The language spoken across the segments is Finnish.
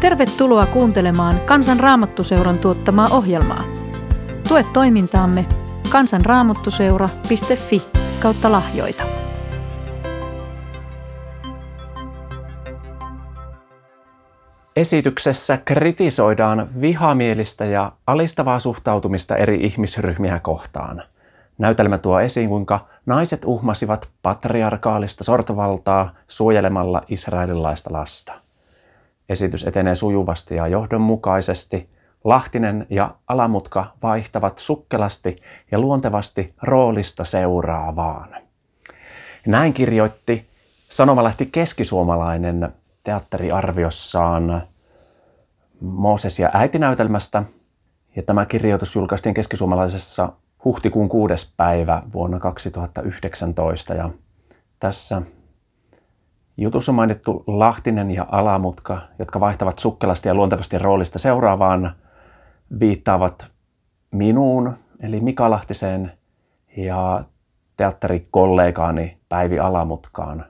Tervetuloa kuuntelemaan Kansan Raamattuseuran tuottamaa ohjelmaa. Tue toimintaamme kansanraamattuseura.fi kautta lahjoita. Esityksessä kritisoidaan vihamielistä ja alistavaa suhtautumista eri ihmisryhmiä kohtaan. Näytelmä tuo esiin, kuinka naiset uhmasivat patriarkaalista sortovaltaa suojelemalla israelilaista lasta. Esitys etenee sujuvasti ja johdonmukaisesti. Lahtinen ja Alamutka vaihtavat sukkelasti ja luontevasti roolista seuraavaan. Näin kirjoitti sanomalehti keskisuomalainen teatteriarviossaan Mooses ja äitinäytelmästä. Ja tämä kirjoitus julkaistiin keskisuomalaisessa huhtikuun kuudes päivä vuonna 2019. Ja tässä jutussa mainittu Lahtinen ja Alamutka, jotka vaihtavat sukkelasti ja luontevasti roolista seuraavaan, viittaavat minuun, eli Mika Lahtiseen, ja teatterikollegaani Päivi Alamutkaan,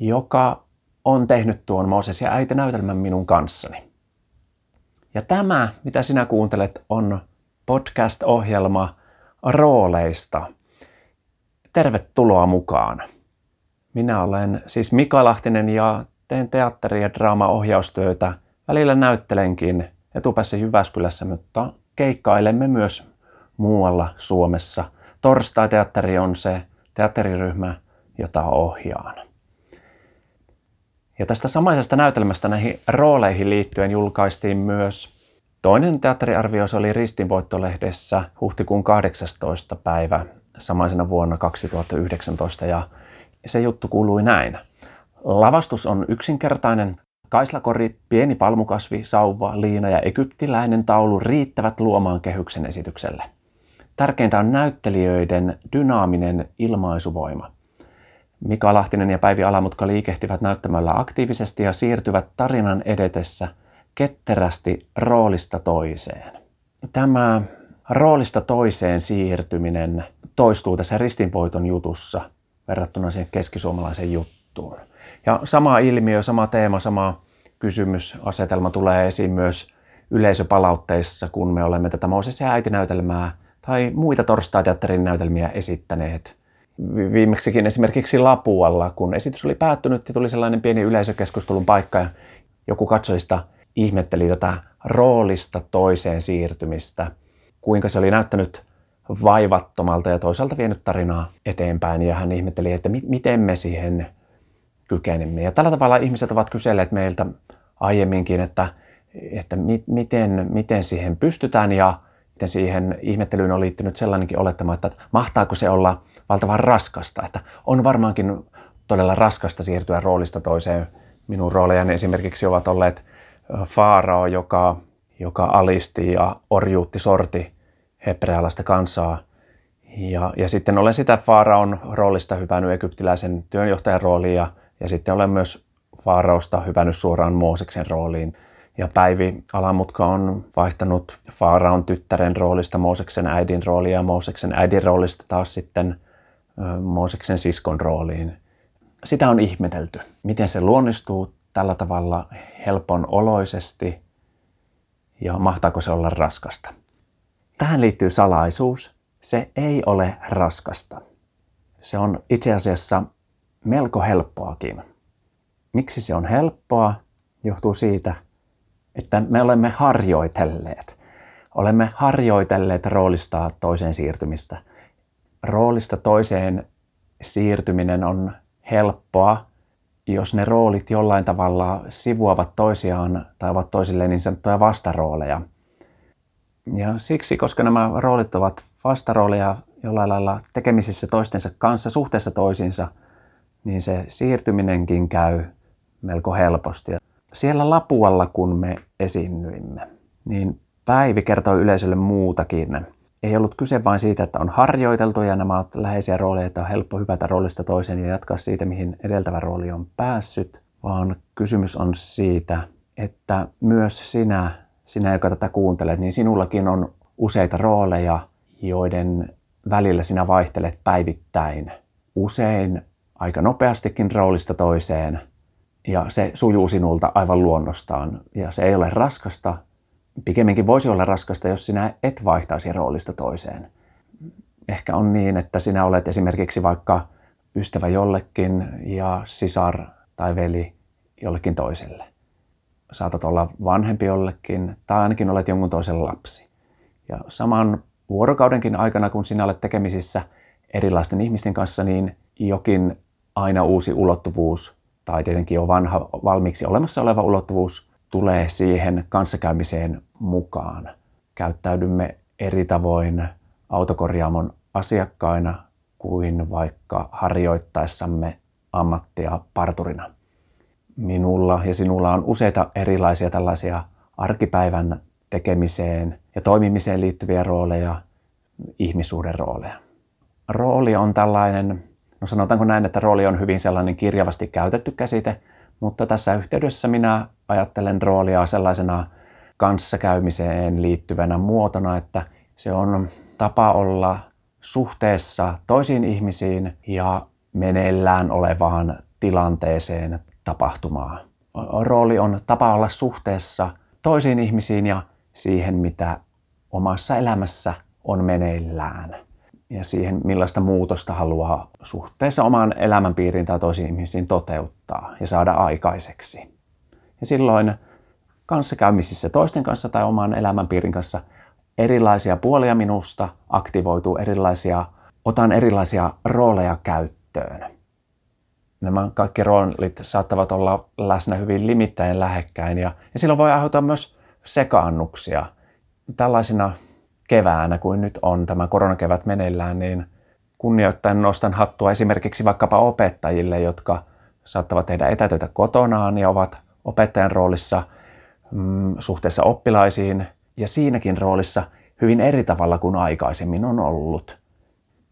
joka on tehnyt tuon Mooses ja äiti näytelmän minun kanssani. Ja tämä, mitä sinä kuuntelet, on podcast-ohjelma rooleista. Tervetuloa mukaan. Minä olen siis Mika Lahtinen ja teen teatteri- ja draama-ohjaustyötä. Välillä näyttelenkin etupäässä Jyväskylässä, mutta keikkailemme myös muualla Suomessa. Torstai-teatteri on se teatteriryhmä, jota ohjaan. Ja tästä samaisesta näytelmästä näihin rooleihin liittyen julkaistiin myös toinen teatteriarvio, se oli Ristinvoittolehdessä huhtikuun 18. päivä samaisena vuonna 2019 ja se juttu kuului näin. Lavastus on yksinkertainen. Kaislakori, pieni palmukasvi, sauva, liina ja egyptiläinen taulu riittävät luomaan kehyksen esitykselle. Tärkeintä on näyttelijöiden dynaaminen ilmaisuvoima. Mika Lahtinen ja Päivi Alamutka liikehtivät näyttämällä aktiivisesti ja siirtyvät tarinan edetessä ketterästi roolista toiseen. Tämä roolista toiseen siirtyminen toistuu tässä ristinvoiton jutussa verrattuna siihen keskisuomalaiseen juttuun. Ja sama ilmiö, sama teema, sama kysymysasetelma tulee esiin myös yleisöpalautteissa, kun me olemme tätä Mooses äitinäytelmää tai muita torstai-teatterin näytelmiä esittäneet – viimeksikin esimerkiksi Lapualla, kun esitys oli päättynyt ja tuli sellainen pieni yleisökeskustelun paikka ja joku katsojista ihmetteli tätä roolista toiseen siirtymistä, kuinka se oli näyttänyt vaivattomalta ja toisaalta vienyt tarinaa eteenpäin ja hän ihmetteli, että mi- miten me siihen kykenemme. Ja tällä tavalla ihmiset ovat kyselleet meiltä aiemminkin, että, että mi- miten, miten siihen pystytään ja miten siihen ihmettelyyn on liittynyt sellainenkin olettama, että mahtaako se olla valtavan raskasta. Että on varmaankin todella raskasta siirtyä roolista toiseen. Minun roolejani esimerkiksi ovat olleet Faarao, joka, joka alisti ja orjuutti sorti hebrealaista kansaa. Ja, ja sitten olen sitä Faaraon roolista hypännyt egyptiläisen työnjohtajan rooliin ja, ja sitten olen myös Faaraosta hypännyt suoraan Mooseksen rooliin. Ja Päivi Alamutka on vaihtanut Faaraon tyttären roolista Mooseksen äidin roolia ja Mooseksen äidin roolista taas sitten Mooseksen siskon rooliin. Sitä on ihmetelty, miten se luonnistuu tällä tavalla helpon oloisesti ja mahtaako se olla raskasta. Tähän liittyy salaisuus. Se ei ole raskasta. Se on itse asiassa melko helppoakin. Miksi se on helppoa? Johtuu siitä, että me olemme harjoitelleet. Olemme harjoitelleet roolista toiseen siirtymistä. Roolista toiseen siirtyminen on helppoa, jos ne roolit jollain tavalla sivuavat toisiaan tai ovat toisilleen niin sanottuja vastarooleja. Ja siksi, koska nämä roolit ovat vastarooleja jollain lailla tekemisissä toistensa kanssa, suhteessa toisiinsa, niin se siirtyminenkin käy melko helposti. Siellä Lapualla, kun me esiinnyimme, niin Päivi kertoi yleisölle muutakin. Ei ollut kyse vain siitä, että on harjoiteltu ja nämä ovat läheisiä rooleja, että on helppo hypätä roolista toiseen ja jatkaa siitä, mihin edeltävä rooli on päässyt, vaan kysymys on siitä, että myös sinä, sinä joka tätä kuuntelet, niin sinullakin on useita rooleja, joiden välillä sinä vaihtelet päivittäin. Usein aika nopeastikin roolista toiseen ja se sujuu sinulta aivan luonnostaan. Ja se ei ole raskasta. Pikemminkin voisi olla raskasta, jos sinä et vaihtaisi roolista toiseen. Ehkä on niin, että sinä olet esimerkiksi vaikka ystävä jollekin ja sisar tai veli jollekin toiselle. Saatat olla vanhempi jollekin tai ainakin olet jonkun toisen lapsi. Ja saman vuorokaudenkin aikana, kun sinä olet tekemisissä erilaisten ihmisten kanssa, niin jokin aina uusi ulottuvuus tai tietenkin jo vanha valmiiksi olemassa oleva ulottuvuus tulee siihen kanssakäymiseen mukaan. Käyttäydymme eri tavoin autokorjaamon asiakkaina kuin vaikka harjoittaessamme ammattia parturina. Minulla ja sinulla on useita erilaisia tällaisia arkipäivän tekemiseen ja toimimiseen liittyviä rooleja, ihmisuuden rooleja. Rooli on tällainen, no sanotaanko näin, että rooli on hyvin sellainen kirjavasti käytetty käsite, mutta tässä yhteydessä minä ajattelen roolia sellaisena kanssakäymiseen liittyvänä muotona, että se on tapa olla suhteessa toisiin ihmisiin ja meneillään olevaan tilanteeseen tapahtumaan. Rooli on tapa olla suhteessa toisiin ihmisiin ja siihen, mitä omassa elämässä on meneillään ja siihen, millaista muutosta haluaa suhteessa omaan elämänpiiriin tai toisiin ihmisiin toteuttaa ja saada aikaiseksi. Ja silloin kanssakäymisissä toisten kanssa tai oman elämänpiirin kanssa erilaisia puolia minusta aktivoituu, erilaisia, otan erilaisia rooleja käyttöön. Nämä kaikki roolit saattavat olla läsnä hyvin limittäin lähekkäin ja, ja silloin voi aiheuttaa myös sekaannuksia. Tällaisina keväänä kuin nyt on tämä koronakevät meneillään, niin kunnioittain nostan hattua esimerkiksi vaikkapa opettajille, jotka saattavat tehdä etätöitä kotonaan ja ovat opettajan roolissa mm, suhteessa oppilaisiin ja siinäkin roolissa hyvin eri tavalla kuin aikaisemmin on ollut.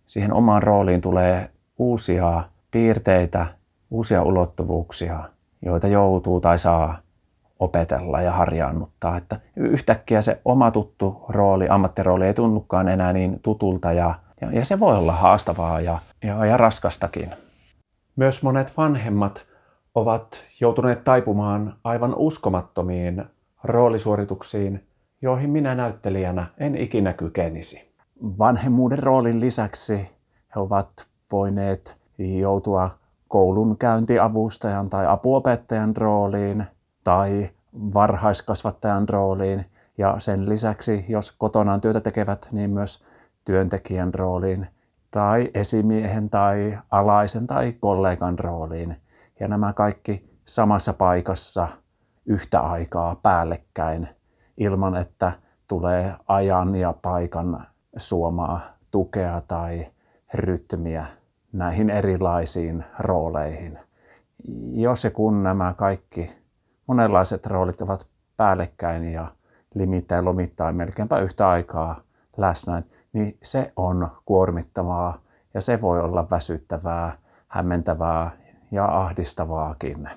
Siihen omaan rooliin tulee uusia piirteitä, uusia ulottuvuuksia, joita joutuu tai saa opetella ja harjaannuttaa. Että yhtäkkiä se oma tuttu rooli, ammattirooli ei tunnukaan enää niin tutulta ja, ja, ja se voi olla haastavaa ja, ja, ja raskastakin. Myös monet vanhemmat ovat joutuneet taipumaan aivan uskomattomiin roolisuorituksiin, joihin minä näyttelijänä en ikinä kykenisi. Vanhemmuuden roolin lisäksi he ovat voineet joutua koulun käyntiavustajan tai apuopettajan rooliin – tai varhaiskasvattajan rooliin ja sen lisäksi, jos kotonaan työtä tekevät, niin myös työntekijän rooliin tai esimiehen tai alaisen tai kollegan rooliin. Ja nämä kaikki samassa paikassa yhtä aikaa päällekkäin ilman, että tulee ajan ja paikan suomaa tukea tai rytmiä näihin erilaisiin rooleihin. Jos ja kun nämä kaikki monenlaiset roolit ovat päällekkäin ja limittäin lomittain melkeinpä yhtä aikaa läsnä, niin se on kuormittavaa ja se voi olla väsyttävää, hämmentävää ja ahdistavaakin.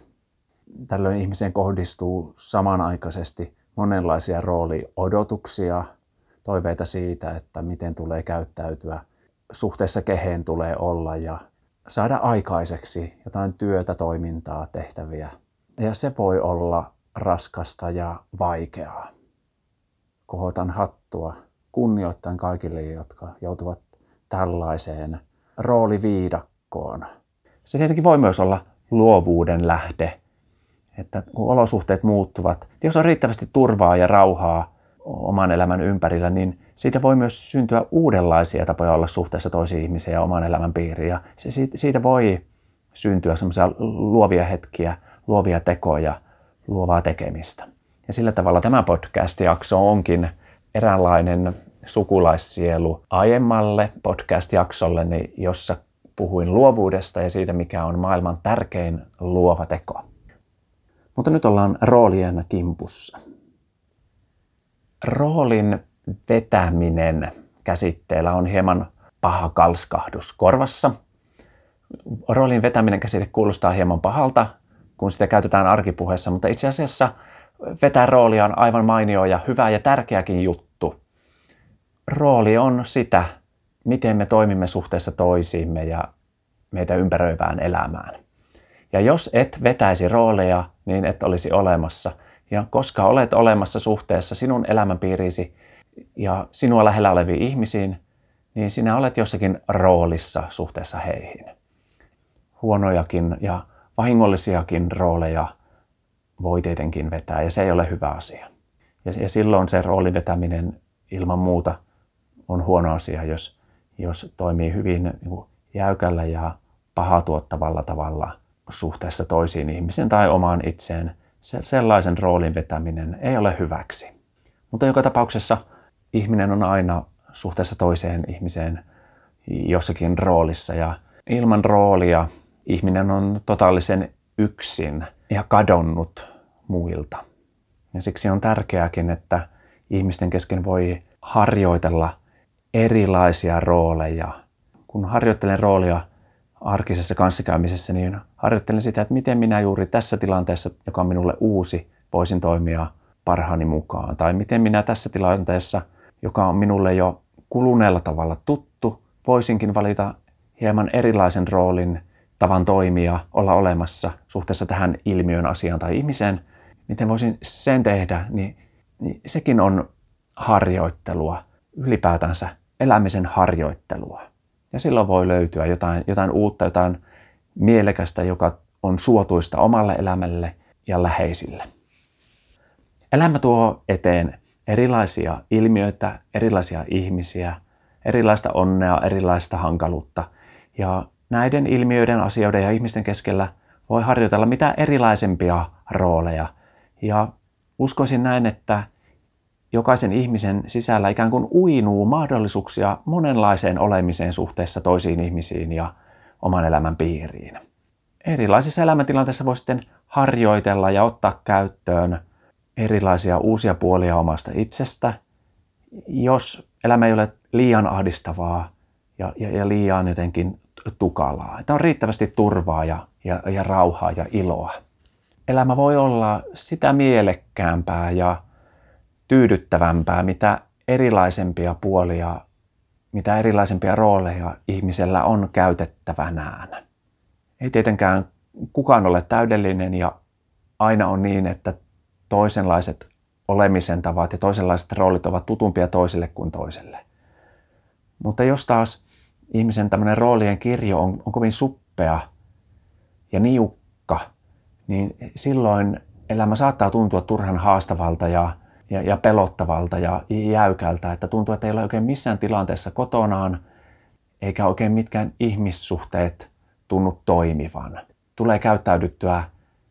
Tällöin ihmiseen kohdistuu samanaikaisesti monenlaisia rooliodotuksia, toiveita siitä, että miten tulee käyttäytyä, suhteessa keheen tulee olla ja saada aikaiseksi jotain työtä, toimintaa, tehtäviä – ja se voi olla raskasta ja vaikeaa. Kohotan hattua kunnioittain kaikille, jotka joutuvat tällaiseen rooliviidakkoon. Se tietenkin voi myös olla luovuuden lähde, että kun olosuhteet muuttuvat, jos on riittävästi turvaa ja rauhaa oman elämän ympärillä, niin siitä voi myös syntyä uudenlaisia tapoja olla suhteessa toisiin ihmisiin ja oman elämän piiriin. Ja siitä voi syntyä semmoisia luovia hetkiä, luovia tekoja, luovaa tekemistä. Ja sillä tavalla tämä podcast-jakso onkin eräänlainen sukulaissielu aiemmalle podcast-jaksolle, jossa puhuin luovuudesta ja siitä, mikä on maailman tärkein luova teko. Mutta nyt ollaan roolien kimpussa. Roolin vetäminen käsitteellä on hieman paha kalskahdus korvassa. Roolin vetäminen käsite kuulostaa hieman pahalta, kun sitä käytetään arkipuheessa, mutta itse asiassa vetää roolia on aivan mainio ja hyvä ja tärkeäkin juttu. Rooli on sitä, miten me toimimme suhteessa toisiimme ja meitä ympäröivään elämään. Ja jos et vetäisi rooleja, niin et olisi olemassa. Ja koska olet olemassa suhteessa sinun elämänpiiriisi ja sinua lähellä oleviin ihmisiin, niin sinä olet jossakin roolissa suhteessa heihin. Huonojakin ja vahingollisiakin rooleja voi tietenkin vetää ja se ei ole hyvä asia. Ja, ja silloin se roolin vetäminen ilman muuta on huono asia, jos, jos toimii hyvin niin kuin jäykällä ja paha tuottavalla tavalla suhteessa toisiin ihmisiin tai omaan itseen. Se, sellaisen roolin vetäminen ei ole hyväksi. Mutta joka tapauksessa ihminen on aina suhteessa toiseen ihmiseen jossakin roolissa ja ilman roolia ihminen on totaalisen yksin ja kadonnut muilta. Ja siksi on tärkeääkin, että ihmisten kesken voi harjoitella erilaisia rooleja. Kun harjoittelen roolia arkisessa kanssakäymisessä, niin harjoittelen sitä, että miten minä juuri tässä tilanteessa, joka on minulle uusi, voisin toimia parhaani mukaan. Tai miten minä tässä tilanteessa, joka on minulle jo kuluneella tavalla tuttu, voisinkin valita hieman erilaisen roolin, tavan toimia, olla olemassa suhteessa tähän ilmiön, asiaan tai ihmiseen. Miten voisin sen tehdä, niin, niin sekin on harjoittelua, ylipäätänsä elämisen harjoittelua. Ja silloin voi löytyä jotain, jotain uutta, jotain mielekästä, joka on suotuista omalle elämälle ja läheisille. Elämä tuo eteen erilaisia ilmiöitä, erilaisia ihmisiä, erilaista onnea, erilaista hankaluutta. Ja näiden ilmiöiden, asioiden ja ihmisten keskellä voi harjoitella mitä erilaisempia rooleja. Ja uskoisin näin, että jokaisen ihmisen sisällä ikään kuin uinuu mahdollisuuksia monenlaiseen olemiseen suhteessa toisiin ihmisiin ja oman elämän piiriin. Erilaisissa elämäntilanteissa voi sitten harjoitella ja ottaa käyttöön erilaisia uusia puolia omasta itsestä, jos elämä ei ole liian ahdistavaa ja, ja, ja liian jotenkin tukalaa. Että on riittävästi turvaa ja, ja, ja rauhaa ja iloa. Elämä voi olla sitä mielekkäämpää ja tyydyttävämpää, mitä erilaisempia puolia, mitä erilaisempia rooleja ihmisellä on käytettävänään. Ei tietenkään kukaan ole täydellinen ja aina on niin, että toisenlaiset olemisen tavat ja toisenlaiset roolit ovat tutumpia toiselle kuin toiselle. Mutta jos taas ihmisen tämmöinen roolien kirjo on, on kovin suppea ja niukka, niin silloin elämä saattaa tuntua turhan haastavalta ja, ja, ja pelottavalta ja jäykältä, että tuntuu, että ei ole oikein missään tilanteessa kotonaan, eikä oikein mitkään ihmissuhteet tunnu toimivan. Tulee käyttäydyttyä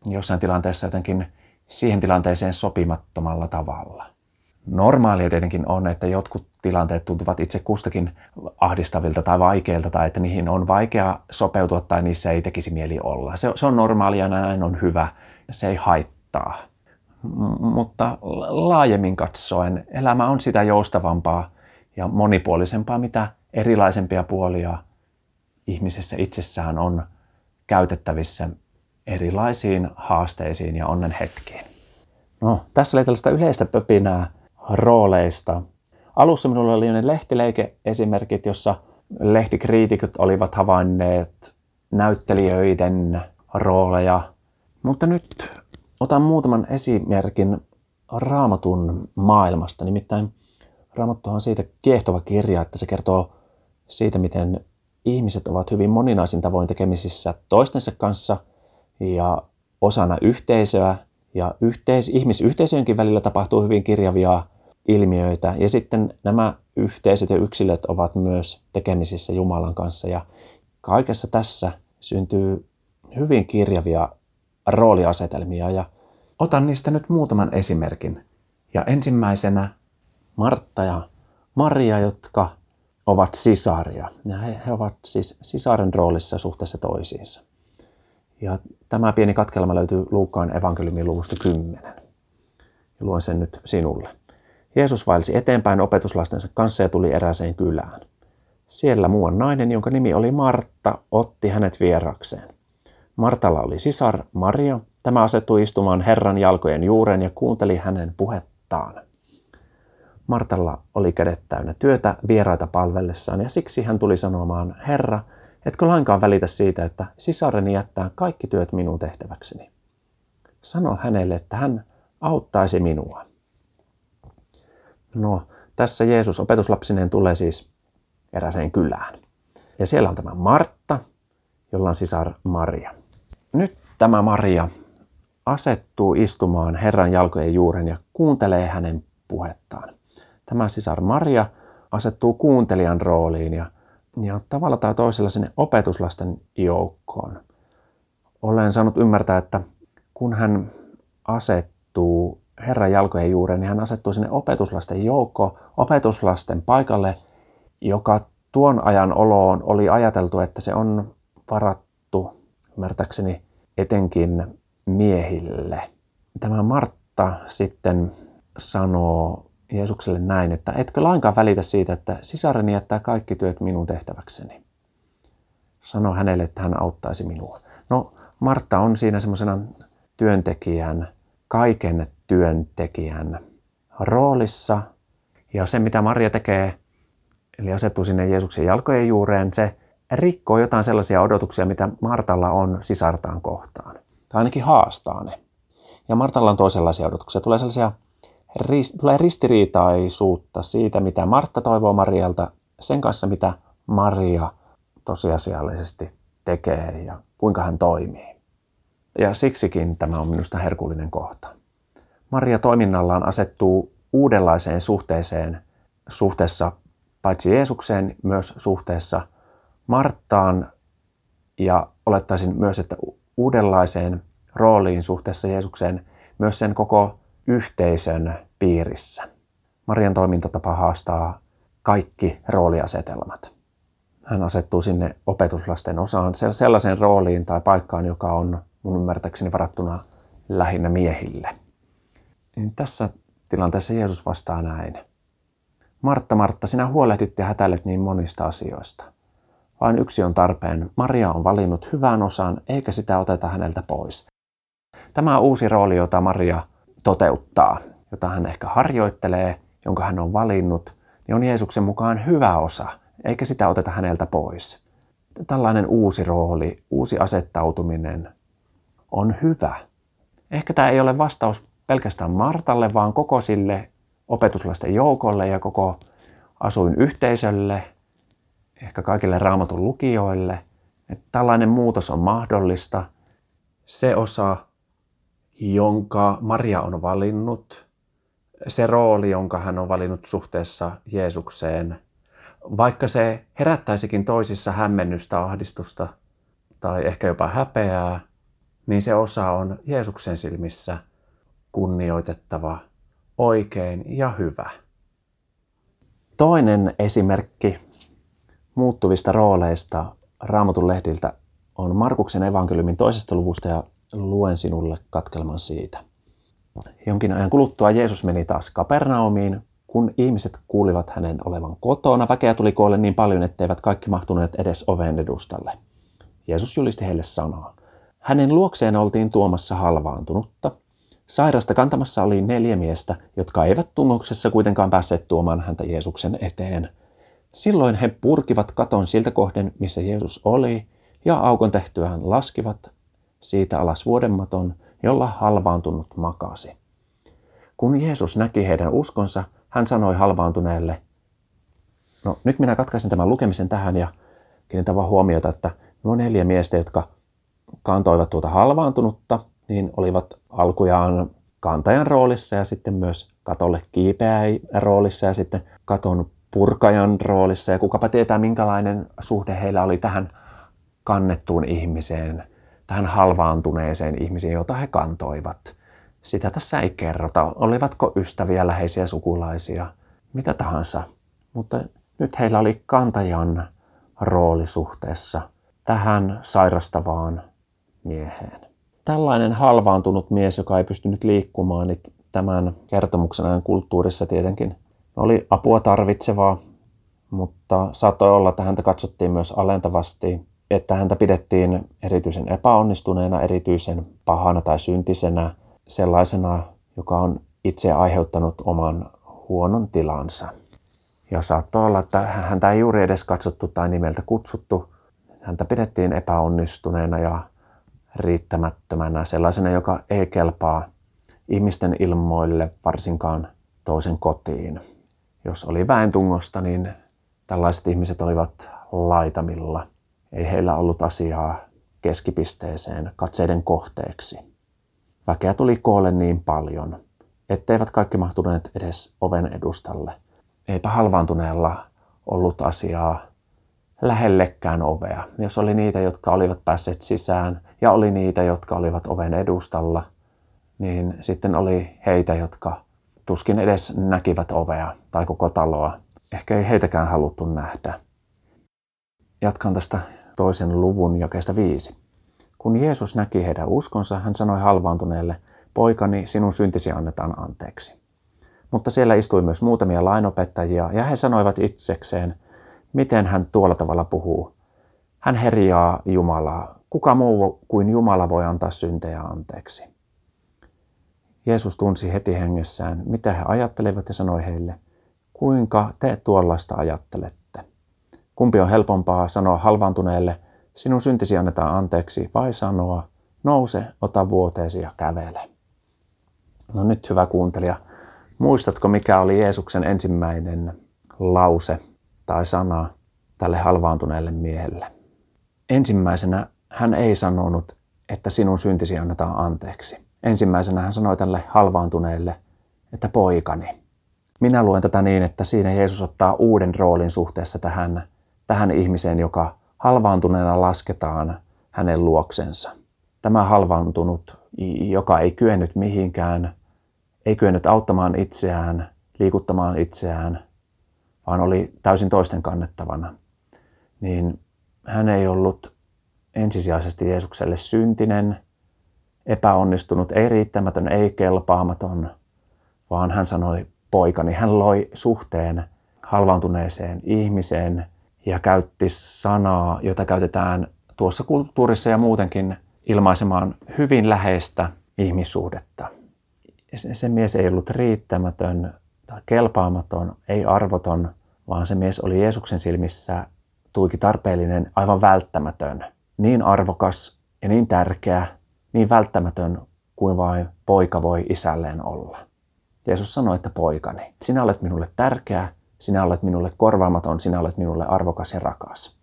jossain tilanteessa jotenkin siihen tilanteeseen sopimattomalla tavalla. Normaalia tietenkin on, että jotkut tilanteet tuntuvat itse kustakin ahdistavilta tai vaikeilta tai että niihin on vaikea sopeutua tai niissä ei tekisi mieli olla. Se, se on normaalia ja näin on hyvä. Se ei haittaa. Mutta laajemmin katsoen elämä on sitä joustavampaa ja monipuolisempaa, mitä erilaisempia puolia ihmisessä itsessään on käytettävissä erilaisiin haasteisiin ja onnen hetkiin. No, tässä oli tällaista yleistä pöpinää rooleista. Alussa minulla oli ne lehtileike-esimerkit, jossa lehtikriitikot olivat havainneet näyttelijöiden rooleja. Mutta nyt otan muutaman esimerkin raamatun maailmasta. Nimittäin raamattu on siitä kiehtova kirja, että se kertoo siitä, miten ihmiset ovat hyvin moninaisin tavoin tekemisissä toistensa kanssa ja osana yhteisöä. Ja yhteis- ihmisyhteisöjenkin välillä tapahtuu hyvin kirjavia ilmiöitä. Ja sitten nämä yhteisöt ja yksilöt ovat myös tekemisissä Jumalan kanssa. Ja kaikessa tässä syntyy hyvin kirjavia rooliasetelmia. Ja otan niistä nyt muutaman esimerkin. Ja ensimmäisenä Martta ja Maria, jotka ovat sisaria. Ja he, he ovat siis sisaren roolissa suhteessa toisiinsa. Ja tämä pieni katkelma löytyy Luukkaan evankeliumin luvusta 10. Ja luen sen nyt sinulle. Jeesus vaelsi eteenpäin opetuslastensa kanssa ja tuli eräseen kylään. Siellä muuan nainen, jonka nimi oli Martta, otti hänet vierakseen. Martalla oli sisar Maria. Tämä asettui istumaan Herran jalkojen juureen ja kuunteli hänen puhettaan. Martalla oli kädet täynnä työtä vieraita palvellessaan ja siksi hän tuli sanomaan, Herra, Etkö lainkaan välitä siitä, että sisareni jättää kaikki työt minun tehtäväkseni? Sano hänelle, että hän auttaisi minua. No, tässä Jeesus opetuslapsineen tulee siis eräseen kylään. Ja siellä on tämä Martta, jolla on sisar Maria. Nyt tämä Maria asettuu istumaan Herran jalkojen juuren ja kuuntelee hänen puhettaan. Tämä sisar Maria asettuu kuuntelijan rooliin ja, ja tavalla tai toisella sinne opetuslasten joukkoon. Olen saanut ymmärtää, että kun hän asettuu Herran jalkojen juureen, niin hän asettuu sinne opetuslasten joukkoon, opetuslasten paikalle, joka tuon ajan oloon oli ajateltu, että se on varattu, ymmärtäkseni, etenkin miehille. Tämä Martta sitten sanoo Jeesukselle näin, että etkö lainkaan välitä siitä, että sisareni jättää kaikki työt minun tehtäväkseni. Sano hänelle, että hän auttaisi minua. No, Martta on siinä semmoisena työntekijän, kaiken työntekijän roolissa. Ja se, mitä Maria tekee, eli asettuu sinne Jeesuksen jalkojen juureen, se rikkoo jotain sellaisia odotuksia, mitä Martalla on sisartaan kohtaan. Tai ainakin haastaa ne. Ja Martalla on toisenlaisia odotuksia. Tulee sellaisia tulee ristiriitaisuutta siitä, mitä Martta toivoo Marialta, sen kanssa, mitä Maria tosiasiallisesti tekee ja kuinka hän toimii. Ja siksikin tämä on minusta herkullinen kohta. Maria toiminnallaan asettuu uudenlaiseen suhteeseen suhteessa paitsi Jeesukseen, myös suhteessa Marttaan ja olettaisin myös, että uudenlaiseen rooliin suhteessa Jeesukseen myös sen koko yhteisön piirissä. Marian toimintatapa haastaa kaikki rooliasetelmat. Hän asettuu sinne opetuslasten osaan sellaiseen rooliin tai paikkaan, joka on mun ymmärtääkseni varattuna lähinnä miehille. Niin tässä tilanteessa Jeesus vastaa näin. Martta, Martta, sinä huolehdit ja hätäilet niin monista asioista. Vain yksi on tarpeen. Maria on valinnut hyvän osan, eikä sitä oteta häneltä pois. Tämä uusi rooli, jota Maria toteuttaa, jota hän ehkä harjoittelee, jonka hän on valinnut, niin on Jeesuksen mukaan hyvä osa, eikä sitä oteta häneltä pois. Tällainen uusi rooli, uusi asettautuminen on hyvä. Ehkä tämä ei ole vastaus pelkästään Martalle, vaan koko sille opetuslasten joukolle ja koko asuinyhteisölle, ehkä kaikille raamatun lukijoille. Että tällainen muutos on mahdollista. Se osa, jonka Maria on valinnut, se rooli, jonka hän on valinnut suhteessa Jeesukseen, vaikka se herättäisikin toisissa hämmennystä, ahdistusta tai ehkä jopa häpeää, niin se osa on Jeesuksen silmissä kunnioitettava, oikein ja hyvä. Toinen esimerkki muuttuvista rooleista Raamatun lehdiltä on Markuksen evankeliumin toisesta luvusta ja luen sinulle katkelman siitä. Jonkin ajan kuluttua Jeesus meni taas Kapernaumiin, kun ihmiset kuulivat hänen olevan kotona. Väkeä tuli koolle niin paljon, etteivät kaikki mahtuneet edes oven edustalle. Jeesus julisti heille sanaa. Hänen luokseen oltiin tuomassa halvaantunutta. Sairasta kantamassa oli neljä miestä, jotka eivät tunnuksessa kuitenkaan päässeet tuomaan häntä Jeesuksen eteen. Silloin he purkivat katon siltä kohden, missä Jeesus oli, ja aukon tehtyään laskivat siitä alas vuodenmaton, jolla halvaantunut makasi. Kun Jeesus näki heidän uskonsa, hän sanoi halvaantuneelle, no nyt minä katkaisen tämän lukemisen tähän ja kiinnitän vaan huomiota, että nuo neljä miestä, jotka kantoivat tuota halvaantunutta, niin olivat alkujaan kantajan roolissa ja sitten myös katolle kiipeäjän roolissa ja sitten katon purkajan roolissa. Ja kukapa tietää, minkälainen suhde heillä oli tähän kannettuun ihmiseen, tähän halvaantuneeseen ihmiseen, jota he kantoivat. Sitä tässä ei kerrota. Olivatko ystäviä, läheisiä sukulaisia, mitä tahansa. Mutta nyt heillä oli kantajan rooli suhteessa tähän sairastavaan mieheen. Tällainen halvaantunut mies, joka ei pystynyt liikkumaan, niin tämän kertomuksen ajan kulttuurissa tietenkin oli apua tarvitsevaa, mutta saattoi olla, että häntä katsottiin myös alentavasti, että häntä pidettiin erityisen epäonnistuneena, erityisen pahana tai syntisenä, sellaisena, joka on itse aiheuttanut oman huonon tilansa. Ja saattoi olla, että häntä ei juuri edes katsottu tai nimeltä kutsuttu Häntä pidettiin epäonnistuneena ja riittämättömänä, sellaisena, joka ei kelpaa ihmisten ilmoille, varsinkaan toisen kotiin. Jos oli väentungosta, niin tällaiset ihmiset olivat laitamilla. Ei heillä ollut asiaa keskipisteeseen katseiden kohteeksi. Väkeä tuli koolle niin paljon, etteivät kaikki mahtuneet edes oven edustalle. Eipä halvaantuneella ollut asiaa lähellekään ovea. Jos oli niitä, jotka olivat päässeet sisään ja oli niitä, jotka olivat oven edustalla, niin sitten oli heitä, jotka tuskin edes näkivät ovea tai koko taloa. Ehkä ei heitäkään haluttu nähdä. Jatkan tästä toisen luvun jakeesta viisi. Kun Jeesus näki heidän uskonsa, hän sanoi halvaantuneelle, poikani, sinun syntisi annetaan anteeksi. Mutta siellä istui myös muutamia lainopettajia, ja he sanoivat itsekseen, miten hän tuolla tavalla puhuu. Hän herjaa Jumalaa. Kuka muu kuin Jumala voi antaa syntejä anteeksi? Jeesus tunsi heti hengessään, mitä he ajattelivat ja sanoi heille, kuinka te tuollaista ajattelette? Kumpi on helpompaa sanoa halvaantuneelle, sinun syntisi annetaan anteeksi, vai sanoa, nouse, ota vuoteesi ja kävele. No nyt hyvä kuuntelija, muistatko mikä oli Jeesuksen ensimmäinen lause tai sana tälle halvaantuneelle miehelle? Ensimmäisenä hän ei sanonut, että sinun syntisi annetaan anteeksi. Ensimmäisenä hän sanoi tälle halvaantuneelle, että poikani. Minä luen tätä niin, että siinä Jeesus ottaa uuden roolin suhteessa tähän, tähän ihmiseen, joka halvaantuneena lasketaan hänen luoksensa. Tämä halvaantunut, joka ei kyennyt mihinkään, ei kyennyt auttamaan itseään, liikuttamaan itseään, vaan oli täysin toisten kannettavana, niin hän ei ollut ensisijaisesti Jeesukselle syntinen, epäonnistunut, ei riittämätön, ei kelpaamaton, vaan hän sanoi poikani. Hän loi suhteen halvaantuneeseen ihmiseen ja käytti sanaa, jota käytetään tuossa kulttuurissa ja muutenkin ilmaisemaan hyvin läheistä ihmissuhdetta. Se mies ei ollut riittämätön tai kelpaamaton, ei arvoton, vaan se mies oli Jeesuksen silmissä tuiki tarpeellinen, aivan välttämätön, niin arvokas ja niin tärkeä, niin välttämätön kuin vain poika voi isälleen olla. Jeesus sanoi, että poikani, sinä olet minulle tärkeä, sinä olet minulle korvaamaton, sinä olet minulle arvokas ja rakas.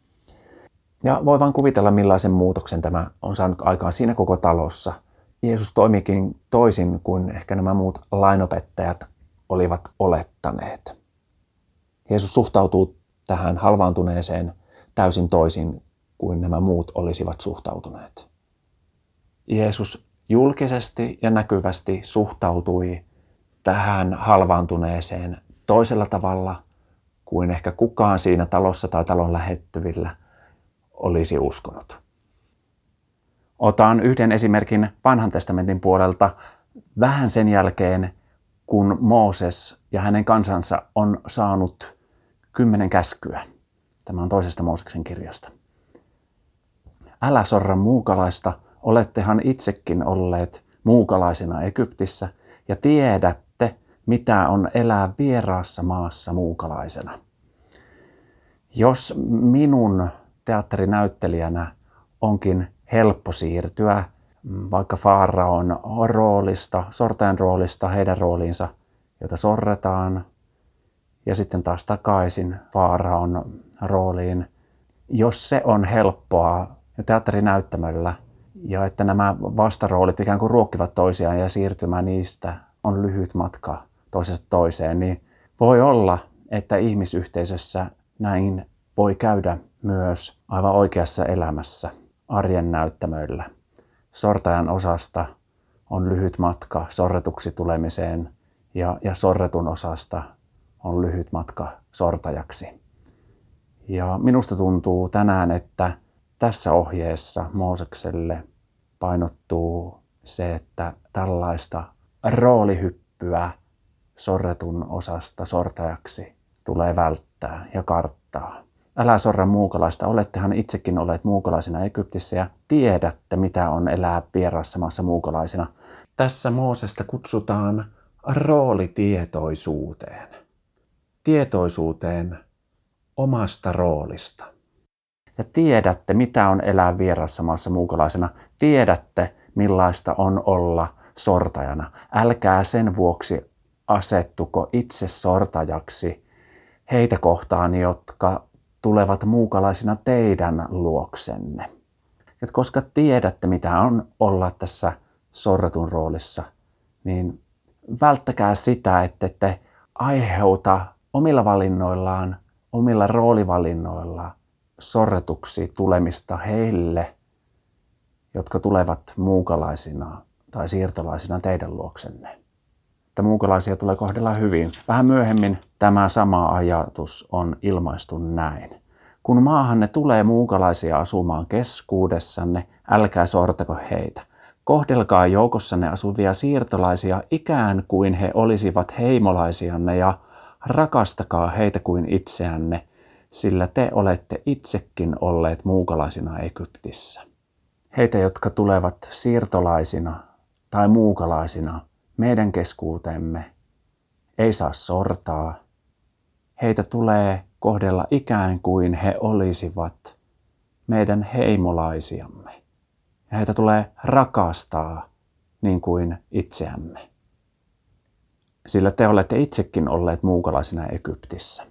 Ja voi vain kuvitella, millaisen muutoksen tämä on saanut aikaan siinä koko talossa. Jeesus toimikin toisin kuin ehkä nämä muut lainopettajat olivat olettaneet. Jeesus suhtautuu tähän halvaantuneeseen täysin toisin kuin nämä muut olisivat suhtautuneet. Jeesus julkisesti ja näkyvästi suhtautui tähän halvaantuneeseen toisella tavalla kuin ehkä kukaan siinä talossa tai talon lähettyvillä olisi uskonut. Otan yhden esimerkin vanhan testamentin puolelta vähän sen jälkeen, kun Mooses ja hänen kansansa on saanut kymmenen käskyä. Tämä on toisesta Mooseksen kirjasta. Älä sorra muukalaista, olettehan itsekin olleet muukalaisina Egyptissä ja tiedätte, mitä on elää vieraassa maassa muukalaisena. Jos minun teatterinäyttelijänä onkin helppo siirtyä vaikka Faaraon roolista, sortajan roolista heidän rooliinsa, jota sorretaan, ja sitten taas takaisin Faaraon rooliin. Jos se on helppoa teatterinäyttämöllä ja että nämä vastaroolit ikään kuin ruokkivat toisiaan ja siirtymä niistä on lyhyt matka toisesta toiseen, niin voi olla, että ihmisyhteisössä näin voi käydä myös aivan oikeassa elämässä arjen näyttämöillä. Sortajan osasta on lyhyt matka sorretuksi tulemiseen ja, ja sorretun osasta on lyhyt matka sortajaksi. Ja minusta tuntuu tänään, että tässä ohjeessa Moosekselle painottuu se, että tällaista roolihyppyä sorretun osasta sortajaksi tulee välttää ja karttaa. Älä sorra muukalaista, olettehan itsekin olleet muukalaisina Egyptissä ja tiedätte, mitä on elää vieraassa maassa muukalaisina. Tässä Moosesta kutsutaan roolitietoisuuteen. Tietoisuuteen omasta roolista. Ja tiedätte, mitä on elää vierassa maassa muukalaisena. Tiedätte, millaista on olla sortajana. Älkää sen vuoksi asettuko itse sortajaksi heitä kohtaan, jotka tulevat muukalaisina teidän luoksenne. Et koska tiedätte, mitä on olla tässä sorratun roolissa, niin välttäkää sitä, että te aiheuta omilla valinnoillaan, omilla roolivalinnoilla sorretuksi tulemista heille, jotka tulevat muukalaisina tai siirtolaisina teidän luoksenne. Että muukalaisia tulee kohdella hyvin. Vähän myöhemmin tämä sama ajatus on ilmaistu näin. Kun maahanne tulee muukalaisia asumaan keskuudessanne, älkää sortako heitä. Kohdelkaa joukossanne asuvia siirtolaisia ikään kuin he olisivat heimolaisianne ja rakastakaa heitä kuin itseänne, sillä te olette itsekin olleet muukalaisina Egyptissä. Heitä, jotka tulevat siirtolaisina tai muukalaisina meidän keskuutemme, ei saa sortaa. Heitä tulee kohdella ikään kuin he olisivat meidän heimolaisiamme. Ja heitä tulee rakastaa niin kuin itseämme. Sillä te olette itsekin olleet muukalaisina Egyptissä.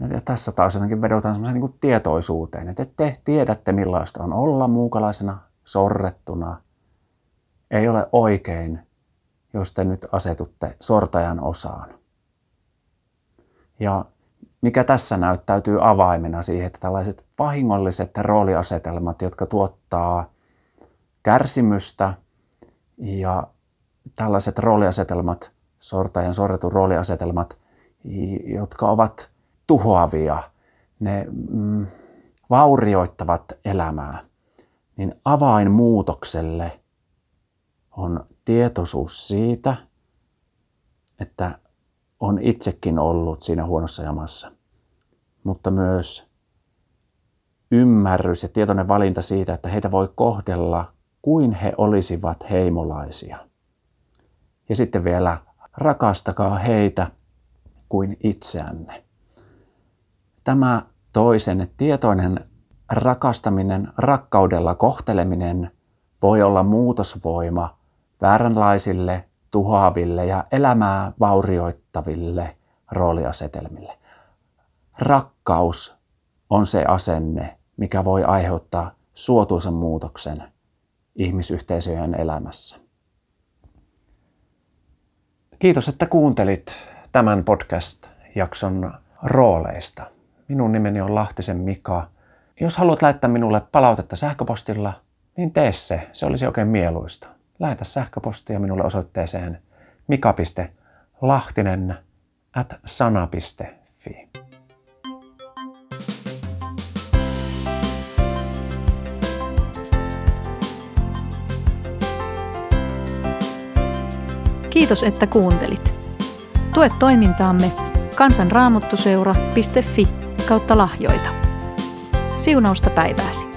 Ja tässä taas jotenkin vedotaan semmoiseen niin tietoisuuteen, että te tiedätte millaista on olla muukalaisena, sorrettuna. Ei ole oikein, jos te nyt asetutte sortajan osaan. Ja mikä tässä näyttäytyy avaimena siihen, että tällaiset vahingolliset rooliasetelmat, jotka tuottaa kärsimystä ja tällaiset rooliasetelmat, sortajan sorretun rooliasetelmat, jotka ovat tuhoavia, ne mm, vaurioittavat elämää, niin avain muutokselle on tietoisuus siitä, että on itsekin ollut siinä huonossa jamassa, mutta myös ymmärrys ja tietoinen valinta siitä, että heitä voi kohdella kuin he olisivat heimolaisia. Ja sitten vielä rakastakaa heitä kuin itseänne. Tämä toisen tietoinen rakastaminen, rakkaudella kohteleminen voi olla muutosvoima vääränlaisille tuhoaville ja elämää vaurioittaville rooliasetelmille. Rakkaus on se asenne, mikä voi aiheuttaa suotuisen muutoksen ihmisyhteisöjen elämässä. Kiitos, että kuuntelit tämän podcast-jakson rooleista. Minun nimeni on Lahtisen Mika. Jos haluat lähettää minulle palautetta sähköpostilla, niin tee se. Se olisi oikein mieluista lähetä sähköpostia minulle osoitteeseen mika.lahtinen at sana.fi. Kiitos, että kuuntelit. Tue toimintaamme kansanraamottuseura.fi kautta lahjoita. Siunausta päivääsi.